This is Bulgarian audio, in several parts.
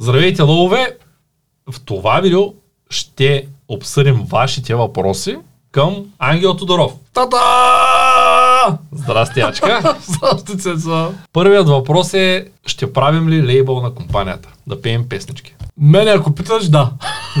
Здравейте, лъвове! В това видео ще обсъдим вашите въпроси към Ангел Тодоров. Та-да! Здрасти, Ачка! Здрасти, Цеца! Първият въпрос е, ще правим ли лейбъл на компанията? Да пеем песнички. Мене, ако питаш, да.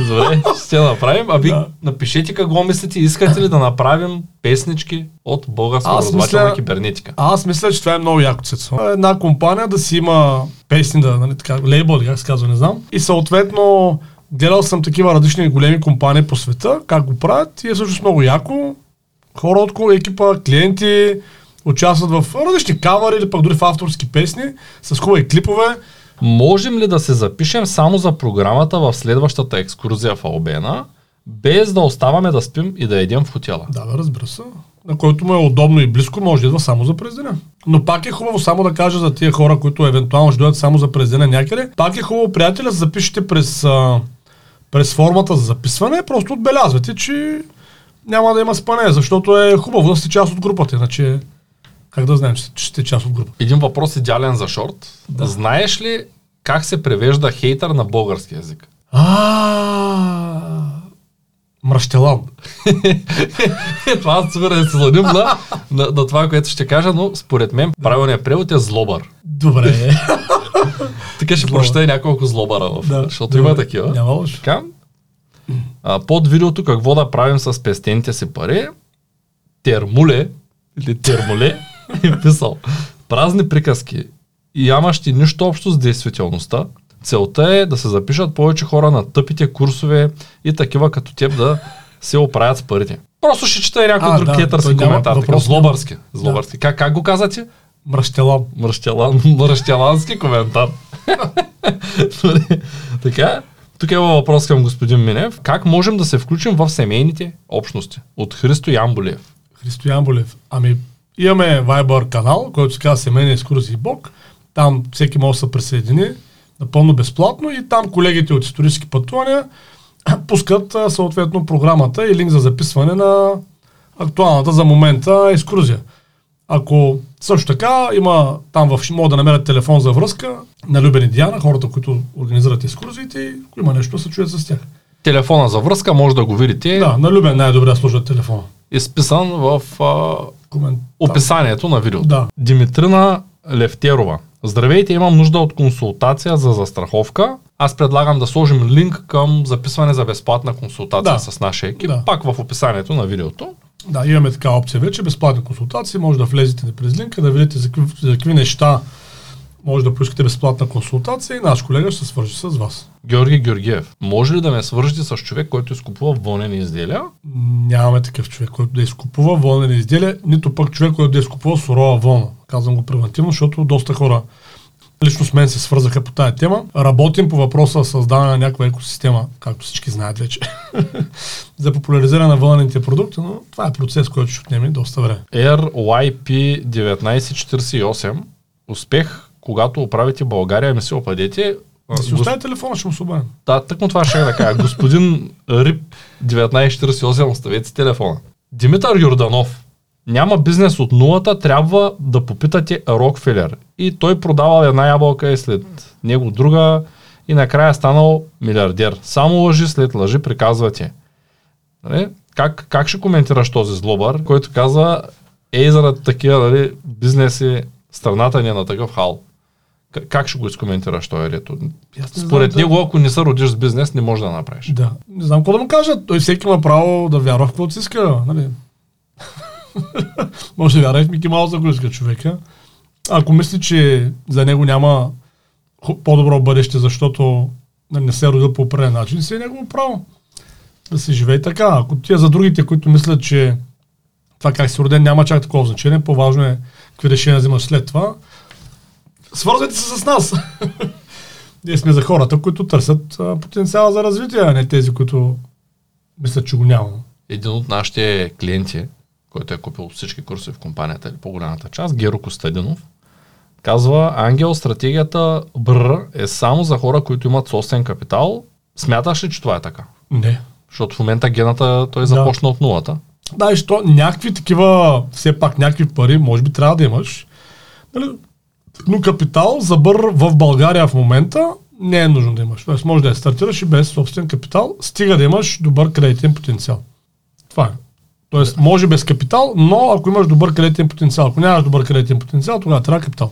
Добре, ще направим. А ви Да. напишете какво мислите. Искате ли да направим песнички от българска Аз образователна кибернетика? Аз мисля, че това е много яко, Цецо. Една компания да си има песни, да, нали, така, лейбъл, как се казва, не знам. И съответно, гледал съм такива различни големи компании по света, как го правят и е всъщност много яко. Хора от екипа, клиенти, участват в различни кавари или пък дори в авторски песни, с хубави клипове. Можем ли да се запишем само за програмата в следващата екскурзия в Албена, без да оставаме да спим и да едем в хотела? Да, да, разбира се. На който му е удобно и близко, може да идва само за през деня. Но пак е хубаво само да кажа за тия хора, които евентуално ще дойдат само за през деня някъде. Пак е хубаво, приятели, да запишете през, а, през формата за записване. Просто отбелязвате, че няма да има спане, защото е хубаво да сте част от групата. Иначе, как да знаем, че сте- част от групата? Един въпрос идеален за шорт. Да. Знаеш ли как се превежда хейтър на български язик? А, Мръщелан. това аз сигурно се сладим на, на, на това, което ще кажа, но според мен правилният превод е злобър. Добре. Така ще прочета и няколко злобъра, в, Да, защото добре. има такива. Няма лошо. Така. А, под видеото какво да правим с пестените си пари, Термуле, или Термуле, е писал празни приказки и нямащи нищо общо с действителността. Целта е да се запишат повече хора на тъпите курсове и такива като теб да се оправят с парите. Просто ще чета и някой А, друг да, няма коментар. Въпрос, злобърски. злобърски. Как, как го казате? Мръщелан. Мръщелан, мръщелански коментар. Така, тук има въпрос към господин Минев. Как можем да се включим в семейните общности? От Христо Ямболев. Христо Ямболев. Ами, имаме Viber канал, който се казва Семейна екскурзии Бог. Там всеки може да се присъедини напълно безплатно и там колегите от исторически пътувания пускат съответно програмата и линк за записване на актуалната за момента екскурзия. Ако също така има там в могат да намерят телефон за връзка на Любен и Диана, хората, които организират екскурзиите и ако има нещо, се чуят с тях. Телефона за връзка може да го видите. Да, на Любен най-добре служат телефона. Изписан в а, Комент... описанието на видеото. Да. Димитрина Левтерова. Здравейте, имам нужда от консултация за застраховка. Аз предлагам да сложим линк към записване за безплатна консултация Да. с нашия екип, Да. пак в описанието на видеото. Да, имаме така опция вече, безплатни консултации, може да влезете през линка, да видите за какви, за какви неща може да поискате безплатна консултация и наш колега ще се свържи с вас. Георги Георгиев. Може ли да ме свържете с човек, който изкупува вълнени изделия? Нямаме такъв човек, който да изкупува вълнени изделия, нито пък човек, който да изкупува сурова вълна. Казвам го превентивно, защото доста хора лично с мен се свързаха по тая тема. Работим по въпроса за създаване на някаква екосистема, както всички знаят вече, за популяризиране на вълнените продукти, но това е процес, който ще отнеме доста време. RYP1948. Успех, когато оправите България, ми се опадете. Да си Гос- остави телефона, ще му се обадим. Да, тъкмо това ще да кажа. Господин Рип 1948, оставете телефона. Димитър Юрданов. Няма бизнес от нулата, трябва да попитате Рокфелер. И той продавал една ябълка и след него друга и накрая станал милиардер. Само лъжи след лъжи приказвате. Нали? Как, как ще коментираш този злобър, който казва, ей заради такива нали, бизнеси, страната ни е на такъв хал. Как ще го изкоментираш този не Според знам, него, ако не се родиш с бизнес, не можеш да направиш. Да. Не знам какво да му кажа. Той всеки има право да вярва в каквото си иска. Нали? Може да вярва в Мики Маус, ако иска човека. Ако мисли, че за него няма по-добро бъдеще, защото не се е родил по определен начин, си е негово право. Да се живее така. Ако тия за другите, които мислят, че това как си роден няма чак такова значение, по-важно е какви решения взимаш след това, свързвайте се с нас. Ние сме за хората, които търсят потенциала за развитие, а не тези, които мислят, че го няма. Един от нашите клиенти, който е купил всички курсове в компанията или по-голямата част, Геро Костадинов, казва, Ангел, стратегията БР е само за хора, които имат собствен капитал. Смяташ ли, че това е така? Не. Защото в момента гената той започна от нулата. Да, и що някакви такива, все пак някакви пари, може би трябва да имаш. Нали, но капитал за бър в България в момента не е нужно да имаш. Тоест може да я стартираш и без собствен капитал, стига да имаш добър кредитен потенциал. Това е. Тоест може без капитал, но ако имаш добър кредитен потенциал, ако нямаш добър кредитен потенциал, тогава трябва капитал.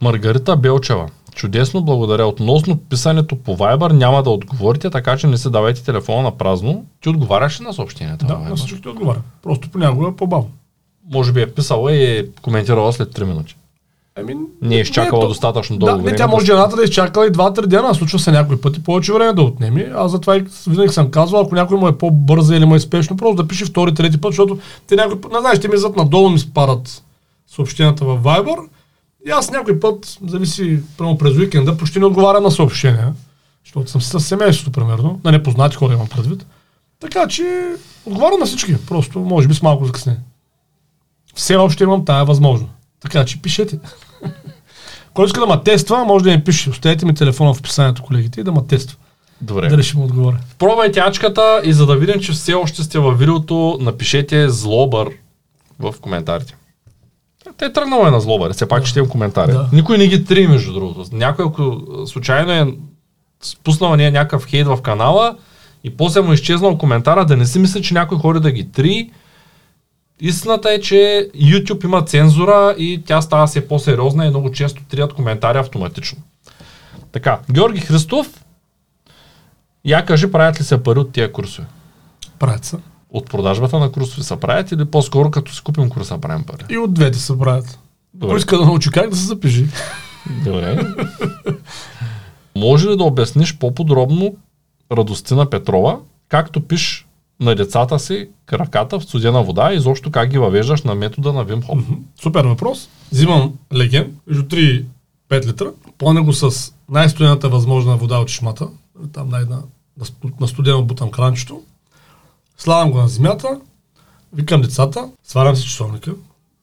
Маргарита Белчева. Чудесно, благодаря. Относно писането по Viber няма да отговорите, така че не се давайте телефона на празно. Ти отговаряш ли на съобщенията? Да, на на всички отговаря. Просто понякога е по-бавно. Може би е писала и е коментирала след 3 минути. Еми, Не е изчакала то- достатъчно Да, дълго не, време. тя да може жената да е изчакала и 2-3 дена, случва се някой път и повече време да отнеми. Аз затова и винаги съм казвал, ако някой му е по-бърза или му е спешно, просто да пише втори, трети път, защото те някой път, не знаеш, те ми зад надолу ми спадат съобщенията в Viber. И аз някой път, зависи, прямо през уикенда, почти не отговарям на съобщения, защото съм с семейството, примерно, на непознати хора имам предвид. Така че отговарям на всички, просто може би с малко закъснение. Все още имам тая възможност. Така че пишете. Който иска да ме тества, може да ми пише. Оставете ми телефона в описанието, колегите, и да ме тества. Добре. Дали ще му отговоря. Пробвайте ачката и за да видим, че все още сте във видеото, напишете злобър в коментарите. Те тръгнало е на злобър, все пак четем коментари. Да. Никой не ги три, между другото. Някой, ако случайно е спуснал ние някакъв хейт в канала и после му е изчезнал коментара, да не си мисли, че някой ходи да ги три. Истината е, че YouTube има цензура и тя става все по-сериозна и много често трият коментари автоматично. Така, Георги Христов, я кажи, правят ли се пари от тия курсове? Правят се. От продажбата на курсове са правят или по-скоро като си купим курса правим пари? И от двете се правят. Добре. Иска да научи как да се запиши. Добре. Може ли да обясниш по-подробно Радостина Петрова, както пиш на децата си краката в студена вода и изобщо как ги въвеждаш на метода на Вим Хоф? Супер въпрос. Взимам леген, между 3 и 5 литра. Пълня го с най-студената възможна вода от чешмата. Там най- на студено бутам кранчето. Слагам го на земята. Викам децата. Сварям си часовника.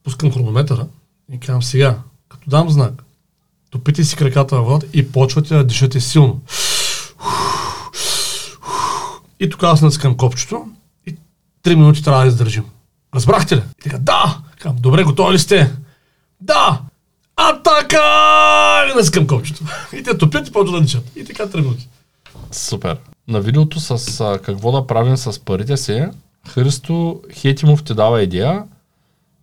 Пускам хронометъра. И казвам сега, като дам знак, топите си краката във водата и почвате да дишате силно. И тук аз натискам копчето и 3 минути трябва да издържим. Разбрахте ли? И така, да! Казвам, добре, готови ли сте? Да! Атака! И натискам копчето. И те топят и почват да дишат. И така 3 минути. Супер. На видеото с а, какво да правим с парите си, Христо Хетимов ти дава идея,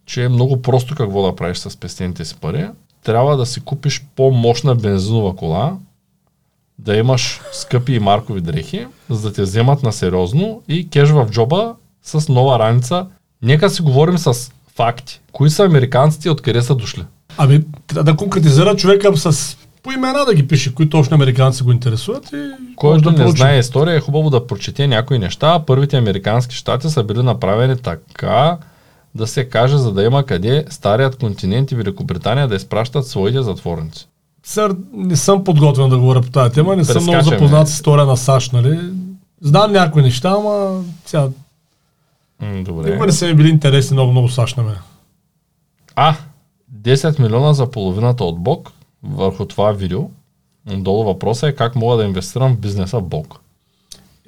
че е много просто какво да правиш с пестените си пари. Трябва да си купиш по-мощна бензинова кола, да имаш скъпи и маркови дрехи, за да те вземат на сериозно и кеш в джоба с нова раница. Нека си говорим с факти. Кои са американците и откъде са дошли? Ами, трябва да конкретизира човека с по имена да ги пише, които точно американци го интересуват и Който да не проучи. знае история, е хубаво да прочете някои неща. Първите американски щати са били направени така, да се каже, за да има къде старият континент и Великобритания да изпращат своите затворници. Сър, не съм подготвен да говоря по тази тема, не съм много запознат с история на САЩ, нали? Знам някои неща, ама сега М, Добре. никога не са ми били интересни много, много САЩ на мен. А, 10 милиона за половината от Бог върху това видео. Долу въпросът е как мога да инвестирам в бизнеса Бог.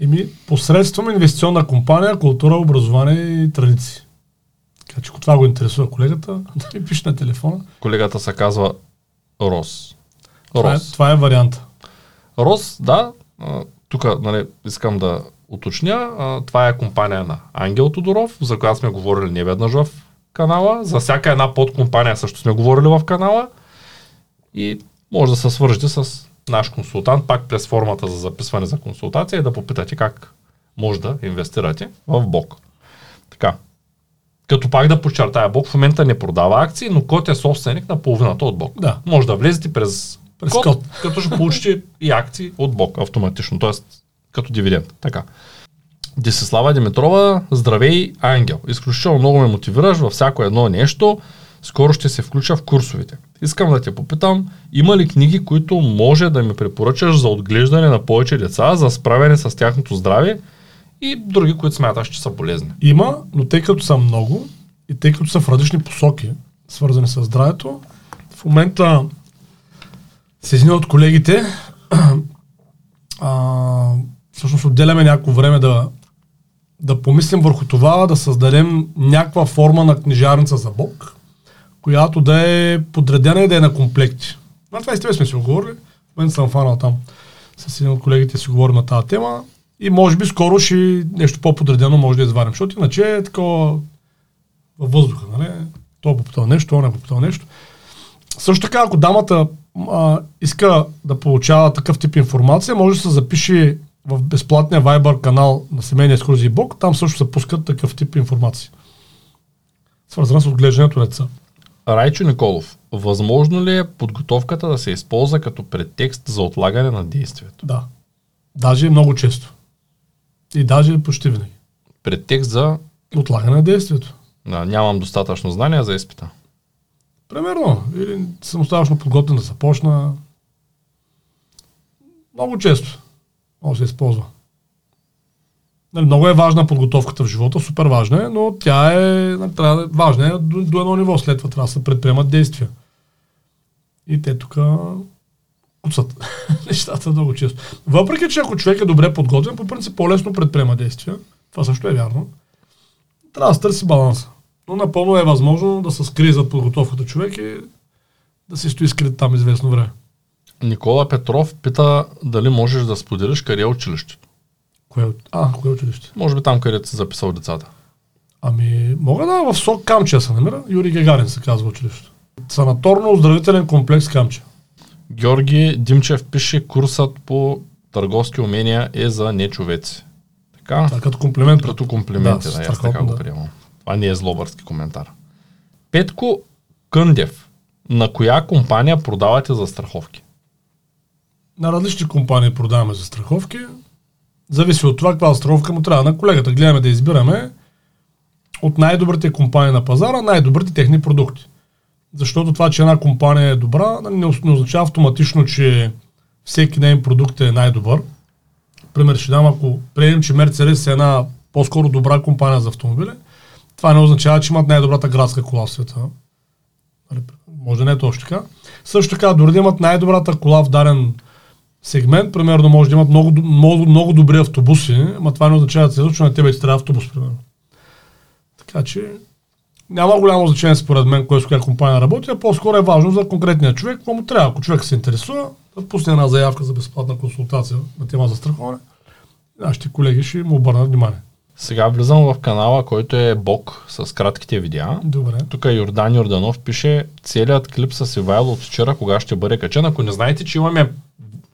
Еми, посредством инвестиционна компания, култура, образование и традиции. Така че ако това го интересува колегата, да ми пише на телефона. Колегата се казва Рос. Това е, Рос. това е варианта. Рос, да. Тук нали, искам да уточня. Това е компания на Ангел Тодоров, за която сме говорили не веднъж в канала. За всяка една подкомпания също сме говорили в канала. И може да се свържете с наш консултант, пак през формата за записване за консултация и да попитате как може да инвестирате в Бог. Така. Като пак да подчертая, Бог в момента не продава акции, но код е собственик на половината от Бог. Да. Може да влезете през, През код, код. като ще получите и акции от Бог автоматично, т.е. като дивиденд. Така. Десислава Димитрова, здравей, ангел. Изключително много ме мотивираш във всяко едно нещо. Скоро ще се включа в курсовете. Искам да те попитам, има ли книги, които може да ми препоръчаш за отглеждане на повече деца, за справяне с тяхното здраве и други, които смяташ, че са полезни? Има, но тъй като са много и тъй като са в различни посоки, свързани с здравето, в момента с един от колегите а, всъщност отделяме някакво време да, да помислим върху това, да създадем някаква форма на книжарница за Бог, която да е подредена и да е на комплекти. На това и с тебе сме си го говорили, в момента съм фанал там. с един от колегите си говорим на тази тема и може би скоро ще нещо по-подредено може да извадим, защото иначе е такова във въздуха, нали? Той е попитал нещо, не е попитал нещо. Също така, ако дамата а, иска да получава такъв тип информация, може да се запише в безплатния Viber канал на семейния екскурзии Бог, там също се пускат такъв тип информация. Свързана с отглеждането на деца. Райчо Николов, възможно ли е подготовката да се използва като предтекст за отлагане на действието? Да. Даже много често. И даже почти винаги. Предтекст за Отлагане на действието. да, нямам достатъчно знания за изпита. Примерно. Или съм достатъчно подготвен да започна. Много често. Да се използва. Нали, много е важна подготовката в живота, супер важна е, но тя е, нали, трябва да, важна е до, до едно ниво. След това трябва да се предприемат действия. И те тук куцат нещата много често. Въпреки, че ако човек е добре подготвен, по принцип по-лесно предприема действия. Това също е вярно. Трябва да се търси баланса. Но напълно е възможно да се скрие зад подготовката човек и да се стои скрит там известно време. Никола Петров пита дали можеш да споделиш къде е училището. Кое, а, кое училище? Може би там, където си записал децата. Ами, мога да в СОК Камче се намира. Юрий Гагарин се казва училището. Санаторно-оздравителен комплекс Камче. Георги Димчев пише курсът по търговски умения е за нечовеци. Така? Това е като комплимент. Като комплименти, Да, да, аз така страхотно, го да. приемам. Това не е злобърски коментар. Петко Къндев. На коя компания продавате за страховки? На различни компании продаваме за страховки. Зависи от това каква страховка му трябва. На колегата гледаме да избираме от най-добрите компании на пазара, най-добрите техни продукти. Защото това, че една компания е добра, нали, не означава автоматично, че всеки нейн продукт е най-добър. Пример ще дам, ако приемем, че Mercedes е една по-скоро добра компания за автомобили, това не означава, че имат най-добрата градска кола в света. Нали, Може да не е точно така. Също така, дори да имат най-добрата кола в даден сегмент, примерно може да имат много, много, много добри автобуси, но това не означава, че на тебе ти трябва автобус, примерно. Така че няма голямо значение според мен, кой с коя компания работи, а по-скоро е важно за конкретния човек, какво му трябва. Ако човек се интересува, да пусне една заявка за безплатна консултация на тема за страховане, нашите колеги ще му обърнат внимание. Сега влизам в канала, който е Бог с кратките видеа. Добре. Тук Йордан Йорданов пише целият клип с Ивайло от вчера, кога ще бъде качен. Ако не знаете, че имаме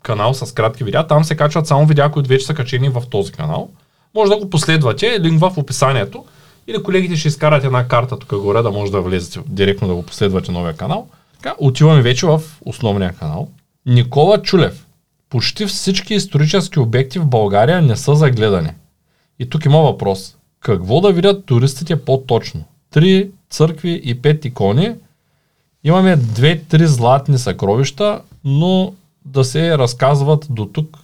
канал с кратки видеа, там се качват само видеа, които вече са качени в този канал. Може да го последвате, линк в описанието. Или колегите ще изкарат една карта тук горе, да може да влезете директно да го последвате новия канал. Така, отиваме вече в основния канал. Никола Чулев. Почти всички исторически обекти в България не са загледани. И тук има въпрос. Какво да видят туристите по-точно? Три църкви и пет икони. Имаме две-три златни съкровища, но да се разказват до тук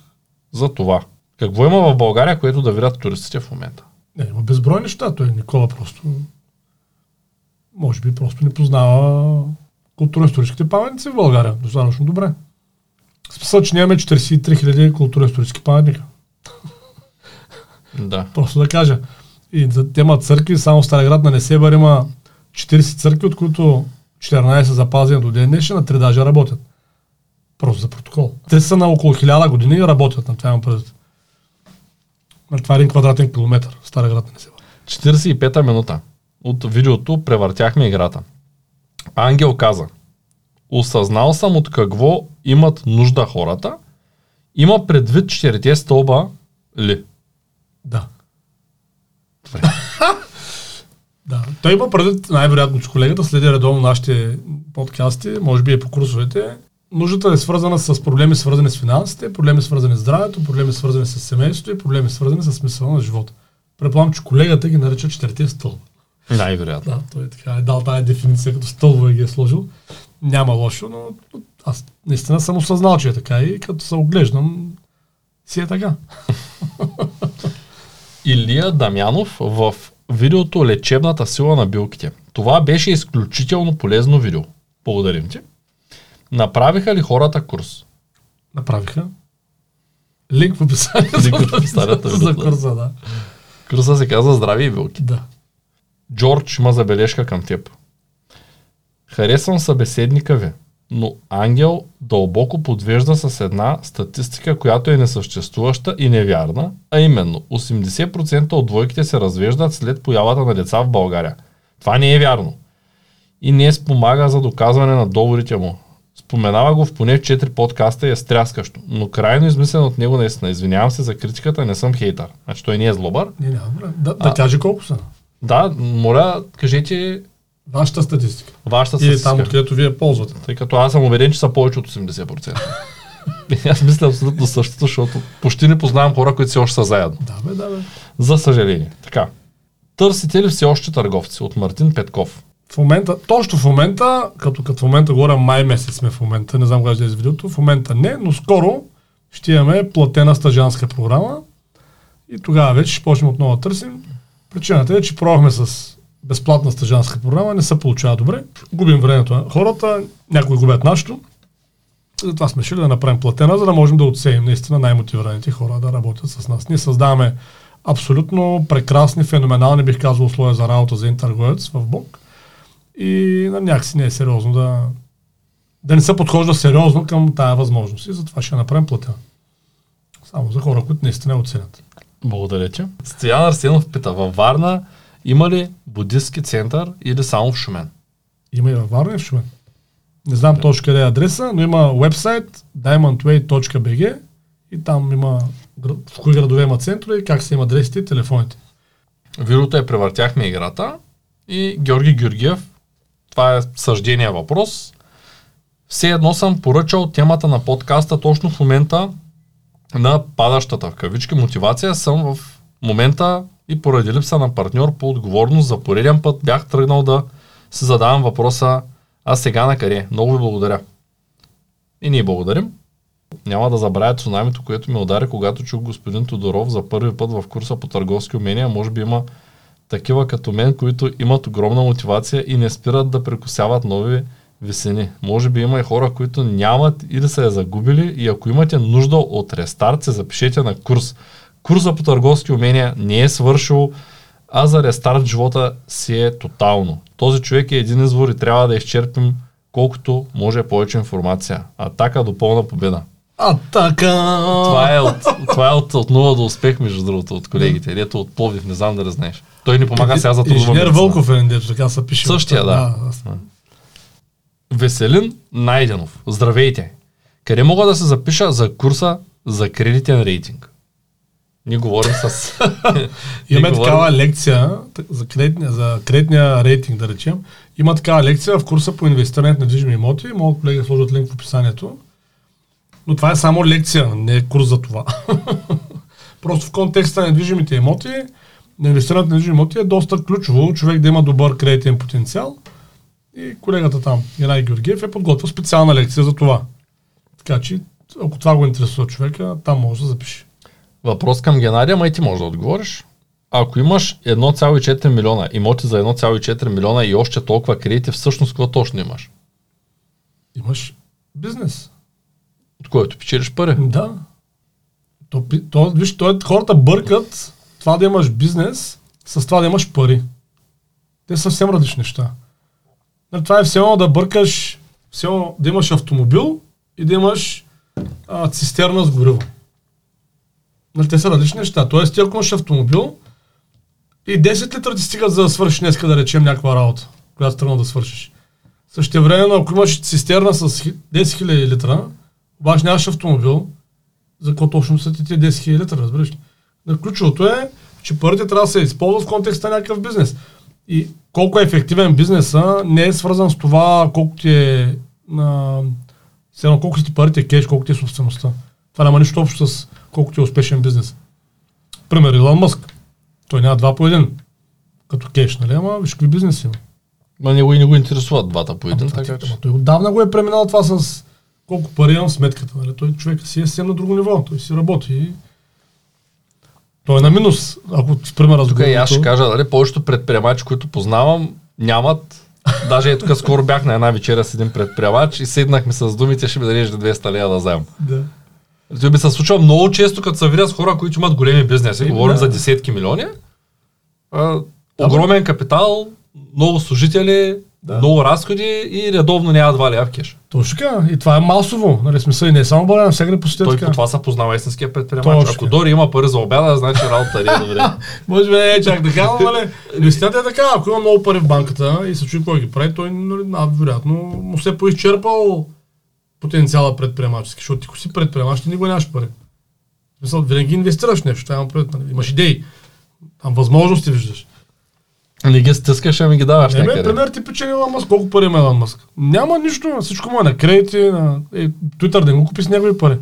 за това. Какво има в България, което да видят туристите в момента? Не, има безброй неща. Той Никола просто може би просто не познава културно-историческите паметници в България достатъчно добре. Смисъл, че нямаме 43 000 културно-исторически паметника. Да. Просто да кажа. И за тема църкви, само в Стареград на Несебър има 40 църкви, от които 14 са запазени до ден днешен, а 3 даже работят. Просто за протокол. Те са на около 1000 години и работят на това имам предвид. Нали, Това е един квадратен километр в Стареград на Несебър. 45-та минута от видеото превъртяхме играта. Ангел каза, осъзнал съм от какво имат нужда хората, има предвид четирите стълба ли? Да. да. Той има предвид, най-вероятно, че колегата следи редовно нашите подкасти, може би и по курсовете. Нуждата е свързана с проблеми свързани с финансите, проблеми свързани с здравето, проблеми свързани с семейството и проблеми свързани с смисъла на живота. Предполагам, че колегата ги нарича четирите стълба. Най-вероятно. Да, той така е дал тази дефиниция, като стълбове ги е сложил. Няма лошо, но аз наистина съм осъзнал, че е така и като се оглеждам, си е така. Илия Дамянов в видеото Лечебната сила на билките. Това беше изключително полезно видео. Благодарим ти. Направиха ли хората курс? Направиха. Линк в описанието. Линк в описанието, за курса, да. Курса се казва Здрави и билки. Да. Джордж има забележка към теб. Харесвам събеседника ви, но Ангел дълбоко подвежда с една статистика, която е несъществуваща и невярна, а именно 80% от двойките се развеждат след появата на деца в България. Това не е вярно. И не спомага за доказване на доводите му. Споменава го в поне 4 подкаста и е стряскащо, но крайно измислен от него наистина. Извинявам се за критиката, не съм хейтър. Значи той не е злобър. Не, време. Да, да каже колко са. Да, моля, кажете Вашата статистика. вашата Или статистика. там, откъдето вие ползвате. Тъй като аз съм уверен, че са повече от 80%. И аз мисля абсолютно същото, защото почти не познавам хора, които все още са заедно. Да, бе, да, бе. За съжаление. Така. Търсите ли все още търговци? От Мартин Петков. В момента, точно в момента, като, като в момента говоря май месец сме в момента, не знам кога ще излезе видеото, в момента не, но скоро ще имаме платена стажанска програма и тогава вече ще почнем отново да търсим. Причината е, че пробвахме с безплатна стажанска програма, не се получава добре. Губим времето на хората, някои губят нашето. Затова сме решили да направим платена, за да можем да отсеем наистина най-мотивираните хора да работят с нас. Ние създаваме абсолютно прекрасни, феноменални, бих казал, условия за работа за един търговец в Бог. И на някакси не е сериозно да, да не се подхожда сериозно към тая възможност. И затова ще направим платена. Само за хора, които наистина оценят. Благодаря ти. Стоян Арсенов пита, във Варна има ли будистки център или само в Шумен? Има и във Варна и в Шумен. Не знам точно къде е адреса, но има вебсайт diamondway.bg и там има в кои градове има центрове, как са им адресите и телефоните. Вирото е превъртяхме играта и Георги Георгиев, това е съждение въпрос. Все едно съм поръчал темата на подкаста точно в момента на падащата в кавички мотивация. Съм в момента и поради липса на партньор по отговорност за пореден път бях тръгнал да си задавам въпроса а сега на къде? Много ви благодаря. И ние благодарим. Няма да забравя цунамито, което ме удари, когато чух господин Тодоров за първи път в курса по търговски умения. Може би има такива като мен, които имат огромна мотивация и не спират да прекусяват нови висини. Може би има и хора, които нямат или са я загубили и ако имате нужда от рестарт, се запишете на курс. Курса по търговски умения не е свършил, а за рестарт живота си е тотално. Този човек е един извор и трябва да изчерпим колкото може повече информация. Атака до пълна победа. Атака! Това е от, това е от, от нула до успех, между другото, от колегите. Ето от Пловдив, не знам да знаеш. Той ни помага сега за трудова Инженер. Вълков е, дето така се пише. Същия, да. аз- Веселин Найденов. Здравейте! Къде мога да се запиша за курса за кредитен рейтинг? Ние говорим с... Имаме говорим- такава лекция за кредитния, за кредитния рейтинг, да речем. Има такава лекция в курса по инвестирането на движими имоти. Могат колеги да сложат линк в описанието. Но това е само лекция, не е курс за това. Просто в контекста на недвижимите имоти, на инвестирането на недвижими имоти е доста ключово човек да има добър кредитен потенциал. И колегата там, Геннадий Георгиев, е подготвил специална лекция за това. Така че, ако това го интересува човека, там може да запише. Въпрос към Геннадия, ма и ти можеш да отговориш. Ако имаш 1,4 милиона, имоти за 1,4 милиона и още толкова кредити, всъщност какво точно имаш? Имаш бизнес. От който печелиш пари? Да. То, то, виж, то, хората бъркат това да имаш бизнес с това да имаш пари. Те са съвсем различни неща. Това е все едно да бъркаш, все едно да имаш автомобил и да имаш а, цистерна с гориво. Нали, те са различни неща. Тоест, ти ако имаш автомобил и 10 литра ти стигат за да свършиш днеска, да речем, някаква работа, която тръгна да свършиш. Същевременно, ако имаш цистерна с хи- 10 000 литра, обаче нямаш автомобил, за какво точно са ти тези 10 000 литра, разбираш ли? Ключовото е, че парите трябва да се използват в контекста на някакъв бизнес. И колко е ефективен бизнеса не е свързан с това колко ти е на... все едно колко си ти парите кеш, колко ти е собствеността. Това няма нищо общо с колко ти е успешен бизнес. Пример, Илон Мъск. Той няма два по един. Като кеш, нали? Ама виж какви бизнеси има. Ма него и не го интересуват двата по един, Ама така че... Той отдавна го е преминал това с колко пари имам сметката. Нали? Той човек си е съвсем на друго ниво. Той си работи. Той е на минус, ако с примера Тук и аз ще кажа, дали, повечето предприемачи, които познавам, нямат. Даже е тук скоро бях на една вечеря с един предприемач и седнахме с думите, ще ми дадеш 200 лея да вземам. Да. Това ми се случва много често, като се видя с хора, които имат големи бизнеси. Е, Говорим да. за десетки милиони. А, огромен капитал, много служители, Да. Много разходи и редовно няма два лева в кеш. Точно така. И това е масово. Нали, смисъл и не е само България, всеки посетят Той така. по това се познава истинския предприемач. Ако Дори има пари за обяда, значи работа е добре. Може би не е чак така, но нали, истината е така, ако има много пари в банката и се чуи кой ги прави, той нали, вероятно му се поизчерпал потенциала предприемачески, защото ти ако си предприемач, ти никога нямаш пари. В смисъл, винаги инвестираш нещо, това имам предвид, нали, имаш идеи, там възможности виждаш. Не ги стискаш, ами ги даваш Не, бе, пример ти печели Елон Мъск, колко пари има Елон Мъск? Няма нищо, всичко му е на кредити, на... Е, Twitter да го купи с негови пари.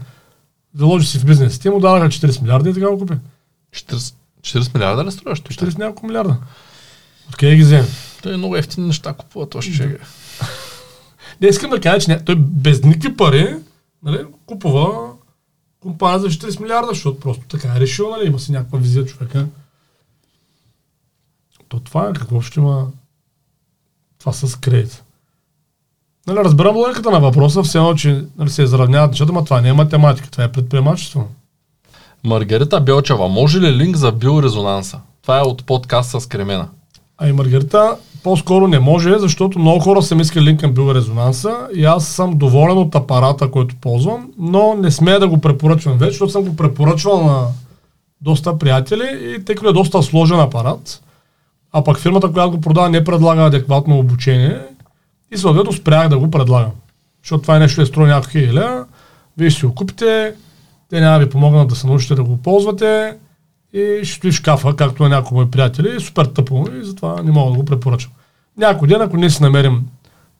Заложи си в бизнес. Те му дадаха 40 милиарда и така го купи. 40, 40 милиарда ли струваш? 40 няколко милиарда. Откъде ги вземе? Той е много ефтини неща купува този човек. Не искам да кажа, че не, той без никакви пари нали, купува компания за 40 милиарда, защото просто така е решил, нали, има си някаква визия човека. То това е, какво ще има това с кредит. Нали, разбирам логиката на въпроса, все едно, че нали, се изравняват нещата, но това не е математика, това е предприемачество. Маргарита Белчева, може ли линк за биорезонанса? Това е от подкаст с Кремена. А и Маргарита по-скоро не може, защото много хора са ми искали линк към биорезонанса и аз съм доволен от апарата, който ползвам, но не смея да го препоръчвам вече, защото съм го препоръчвал на доста приятели и тъй като е доста сложен апарат, а пък фирмата, която го продава, не предлага адекватно обучение и съответно спрях да го предлагам. Защото това е нещо, е струва няколко хиляди вие си го купите, те няма ви помогнат да се научите да го ползвате и ще шкафа, както на някои мои приятели, супер тъпо и затова не мога да го препоръчам. Някой ден, ако не си намерим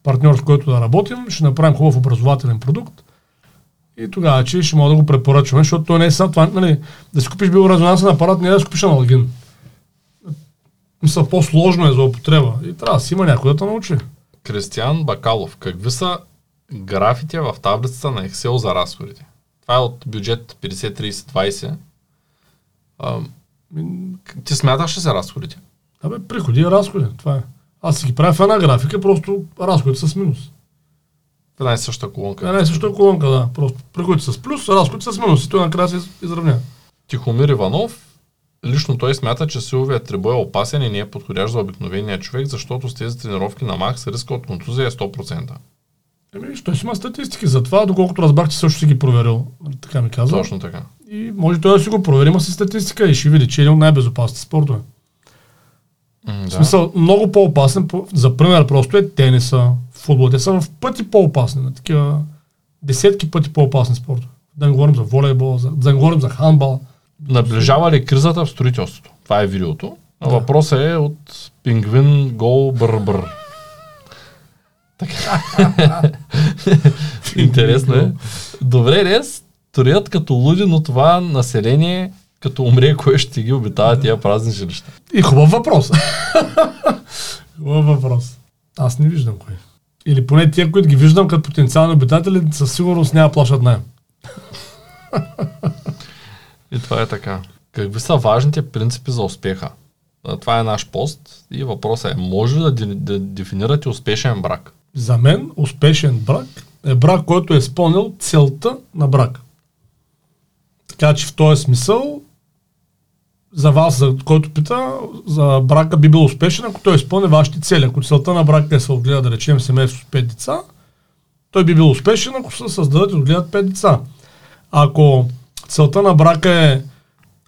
партньор, с който да работим, ще направим хубав образователен продукт и тогава, че ще мога да го препоръчваме, защото то не е само това, нали, да си купиш биорезонансен апарат, не е да си купиш аналгин. Мисля, по-сложно е за употреба и трябва да си има някой да те научи. Кристиан Бакалов, какви са графите в таблицата на Excel за разходите? Това е от бюджет 50-30-20. А, ти смяташ ли се разходите? Абе, приходи и разходи, това е. Аз си ги правя в една графика, просто разходите са с минус. В една и съща колонка. Една и съща колонка, да. Просто приходите с плюс, разходите с минус и той накрая се из- изравнява. Тихомир Иванов, лично той смята, че силовият трибой е опасен и не е подходящ за обикновения човек, защото с тези тренировки на Макс риска от контузия е 100%. Еми, що си има статистики за това, доколкото разбрах, че също си ги проверил. Нали, Така ми казва. Точно така. И може той да си го провери, има си статистика и ще види, че е един от най-безопасните спортове. М, В да. смисъл, много по-опасен, по- за пример просто е тениса, футбол. Те са в пъти по-опасни, на такива десетки пъти по-опасни спортове. Да не говорим за волейбол, за, да не говорим за хандбал. Наближава ли кризата в строителството? Това е видеото. А Да. въпросът е от Пингвин Гол Бърбър. Така. Интересно е. Добре, не, строят като луди, но това население, като умре, кое ще ги обитава тия празни жилища? И хубав въпрос. хубав въпрос. Аз не виждам кой. Или поне тия, които ги виждам като потенциални обитатели, със сигурност няма да плащат найем. И това е така. Какви са важните принципи за успеха? Това е наш пост и въпросът е, може ли да, да дефинирате успешен брак? За мен успешен брак е брак, който е изпълнил целта на брак. Така че в този смисъл, за вас, за който пита, за брака би бил успешен, ако той изпълни вашите цели. Ако целта на брака е се отгледа, да речем, семейство с 5 деца, той би бил успешен, ако се създадат и отгледат 5 деца. Ако целта на брака е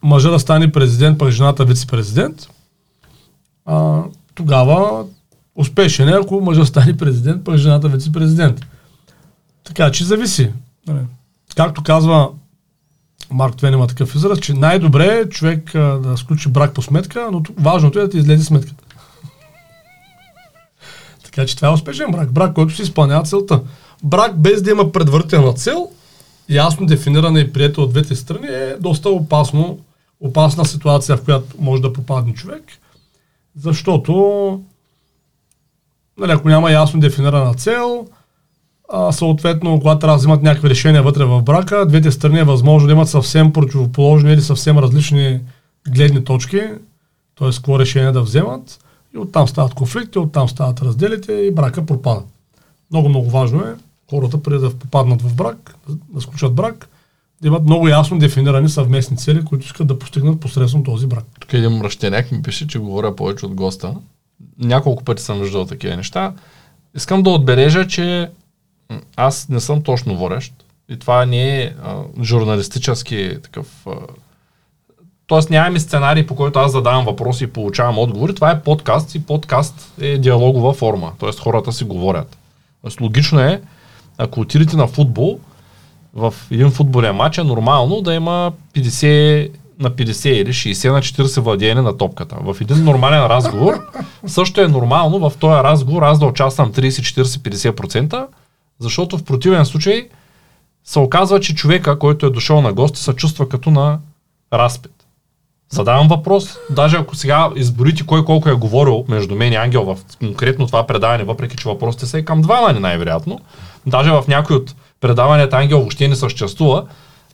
мъжа да стане президент, пък жената вице-президент, а, тогава успешен е, ако мъжа стане президент, пък жената вице-президент. Така че зависи. Както казва Марк Твен има такъв израз, че най-добре е човек а, да сключи брак по сметка, но важното е да ти излезе сметката. така че това е успешен брак. Брак, който си изпълнява целта. Брак без да има предварителна цел, ясно дефинирана и приета от двете страни, е доста опасно, опасна ситуация, в която може да попадне човек, защото нали, ако няма ясно дефинирана цел, съответно, когато трябва да взимат някакви решения вътре в брака, двете страни е възможно да имат съвсем противоположни или съвсем различни гледни точки, т.е. какво решение да вземат и оттам стават конфликти, оттам стават разделите и брака пропада. Много, много важно е хората преди да попаднат в брак, да, сключат брак, да имат много ясно дефинирани съвместни цели, които искат да постигнат посредством този брак. Тук един мръщеняк ми пише, че говоря повече от госта. Няколко пъти съм виждал такива неща. Искам да отбележа, че аз не съм точно водещ. И това не е а, журналистически такъв... А, Тоест нямаме сценарий, по който аз задавам въпроси и получавам отговори. Това е подкаст и подкаст е диалогова форма. Тоест хората си говорят. Тоест логично е, ако отидете на футбол, в един футболен матч е нормално да има 50 на 50 или 60 на 40 владеене на топката. В един нормален разговор също е нормално в този разговор аз да участвам 30, 40, 50%, защото в противен случай се оказва, че човека, който е дошъл на гости, се чувства като на разпит. Задавам въпрос, даже ако сега изборите кой колко е говорил между мен и Ангел в конкретно това предаване, въпреки че въпросите са и към двама ни най-вероятно, даже в някой от предаванията Ангел въобще не съществува,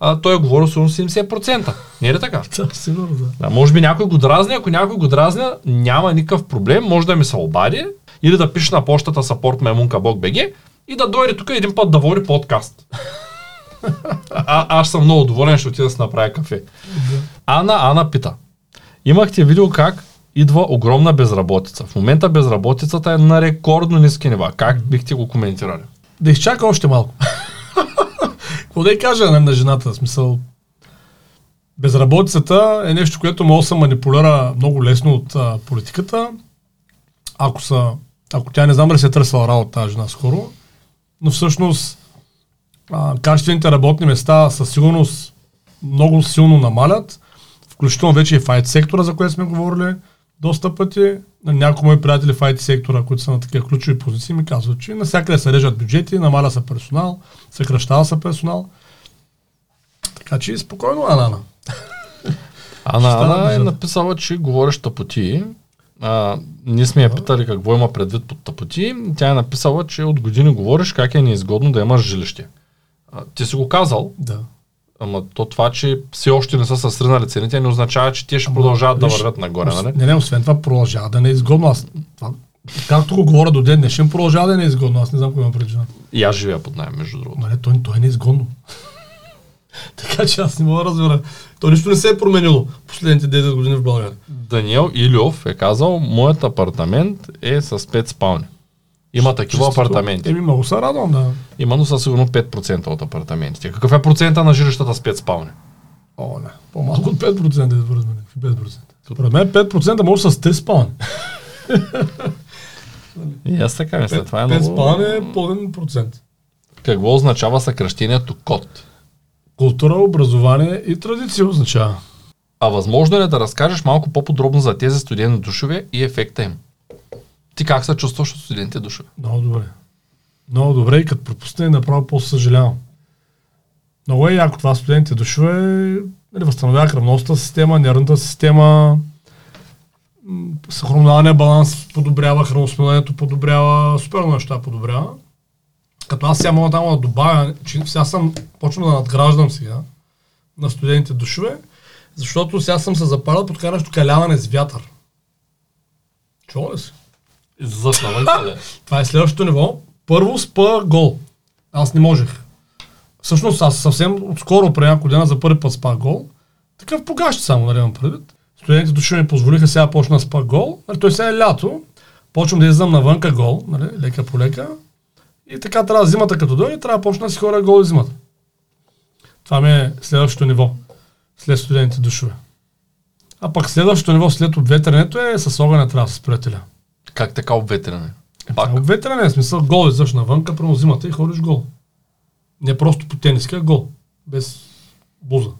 а, той е говорил сигурно 70%. Не е ли така? Да, сигурно, да. Да, може би някой го дразни, ако някой го дразня, няма никакъв проблем, може да ми се обади или да пише на почтата support и да дойде тук един път да води подкаст. а, аз съм много доволен, ще отида да си направя кафе. Ана, Ана пита. Имахте видео как идва огромна безработица. В момента безработицата е на рекордно ниски нива. Как бихте го коментирали? Да изчака още малко. Какво да кажа на, на жената? В смисъл, безработицата е нещо, което може да се манипулира много лесно от а, политиката. Ако, са, ако тя не знам дали се е търсила работа тази жена скоро, но всъщност а, качествените работни места със сигурност много силно намалят, включително вече и в IT сектора, за което сме говорили доста пъти. На някои мои приятели в IT сектора, които са на такива ключови позиции, ми казват, че навсякъде се режат бюджети, намаля се персонал, съкръщава се персонал. Така че спокойно, Анана. Ана, Ана е написала, че говориш тъпоти. А, ние сме я питали какво има предвид под тъпоти. Тя е написала, че от години говориш как е неизгодно да имаш жилище. А, ти си го казал, Да. ама то това, че все още не са се сринали цените, не означава, че те ще продължават да вървят нагоре, нали? Не, не, освен това продължава да не е изгодно. Аз, това, както го говоря до ден днешен, продължава да не е изгодно. Аз не знам какво имам пред жената. И аз живея под найем, между другото. Нали, той, той е неизгодно. така че аз не мога да разбера. То нищо не се е променило последните 10 години в България. Даниел Илюов е казал, моят апартамент е с 5 спални. Има такива Чистото. апартаменти. Еми, много се радвам, да. Има, но са сигурно 5% от апартаментите. Какъв е процента на жилищата с 5 спални? О, не. По-малко от 5% е според мен. 5%. Според мен 5% може с 3 спални. И аз така мисля. Това е 5 много... спални е пълен процент. Какво означава съкръщението КОТ? Култура, образование и традиция означава. А възможно ли е да разкажеш малко по-подробно за тези студени душове и ефекта им? Ти как се чувстваш от студените душове? Много добре. Много добре и като пропусне, направо по-съжалявам. Много е яко това студентите душове. Нали, възстановява кръвностната система, нервната система, хормоналния баланс подобрява, храносмилението подобрява, супер неща подобрява. Като аз сега мога само да добавя, че сега съм, почвам да надграждам сега на студентите душове, защото сега съм се запалил под каращо каляване с вятър. Чува ли си? Къде? Това е следващото ниво. Първо спа гол. Аз не можех. Всъщност аз съвсем отскоро, преди няколко дена, за първи път спа гол. Такъв погащ само, нали имам предвид. Студентите души ми позволиха сега почна да спа гол. Нали, той сега е лято. Почвам да излизам навънка гол, нали, лека по лека. И така трябва зимата като дойде, трябва да почна да си хора гол и зимата. Това ми е следващото ниво. След студентите душове. А пък следващото ниво след обветрянето е с огъня трябва да се приятеля. Как така обветрене? Пак. Пак. Обветряне е смисъл гол излъж навънка, прямо зимата и ходиш гол. Не просто по тениска, а гол. Без буза.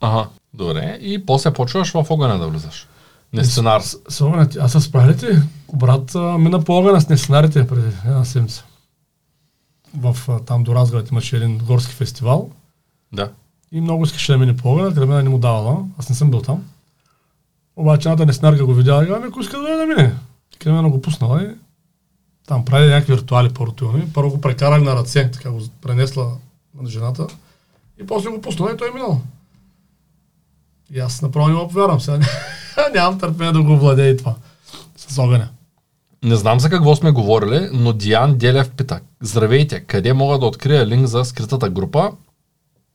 Ага. Добре. И после почваш в огъня да влизаш. Не сценар. С, с огъня, ти- а с справите, брат, мина по огъня с несценарите преди една седмица. В, там до Разград имаше един горски фестивал Да. и много искаше да мине по огъня, къде не му давала. Аз не съм бил там. Обаче едната неснарка го видяла и ами ако иска да да мине. Къде го пуснала и там прави някакви виртуали портуални. Първо го прекарали на ръце, така го пренесла на жената. И после го пуснала и той е минал. И аз направо не му повярвам сега. Нямам търпение да го владее и това. С огъня. Не знам за какво сме говорили, но Диан Делев пита. Здравейте, къде мога да открия линк за скритата група?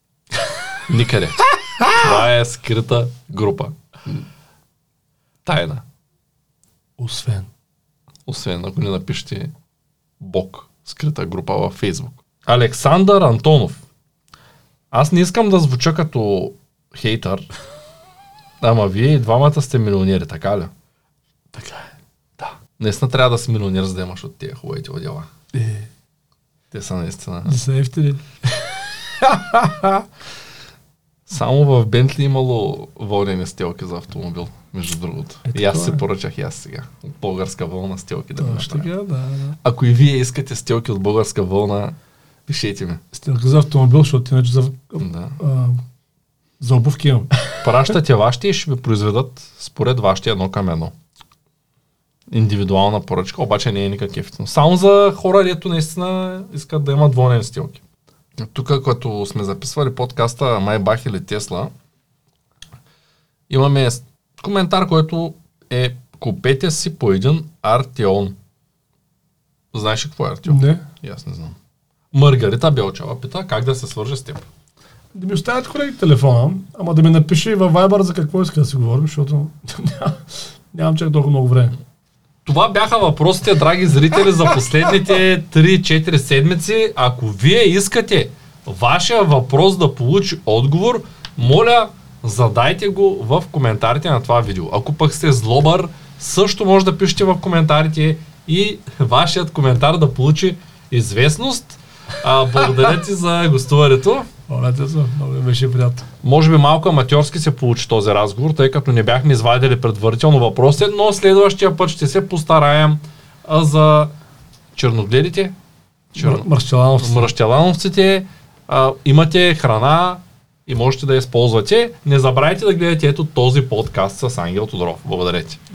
Никъде. Това е скрита група. Тайна. Освен. Освен ако не напишете Бог, скрита група във Фейсбук. Александър Антонов. Аз не искам да звуча като хейтър, ама вие и двамата сте милионери, така ли? Така е. Наистина трябва да си милионер, за да имаш от тия хубавите одела. Е, Те са наистина. не са ефтини. Само в Бентли имало вълнени стелки за автомобил, между другото. Е, и аз се е. поръчах и аз сега. От българска вълна стелки да така, да, да. Ако и вие искате стелки от българска вълна, пишете ми. Стелка за автомобил, защото иначе за, Да. а, за обувки имам. Пращате вашите и ще ви произведат според вашите едно към едно. Индивидуална поръчка, обаче не е никак ефтино. Само за хора, дето наистина искат да имат вълнени стилки. Тук, като сме записвали подкаста Майбах или Тесла, имаме коментар, който е купете си по един Артеон. Знаеш ли какво е Артеон? Не. И аз не знам. Маргарита Белчева пита как да се свържа с теб. Да ми оставят колеги телефона, ама да ми напише и във Viber за какво иска да си говорим, защото ням- нямам чак толкова много време. Това бяха въпросите, драги зрители, за последните 3-4 седмици. Ако вие искате вашия въпрос да получи отговор, моля, задайте го в коментарите на това видео. Ако пък сте злобър, също може да пишете в коментарите и вашият коментар да получи известност. А, благодаря ти за гостуването. Олете се, много беше приятно. Може би малко аматьорски се получи този разговор, тъй като не бяхме извадили предварително въпросите, но следващия път ще се постараем а, за черногледите, Мър- Марщеланов. мръщелановците. А, имате храна и можете да я използвате. Не забравяйте да гледате ето този подкаст с Ангел Тодоров. Благодаря ти.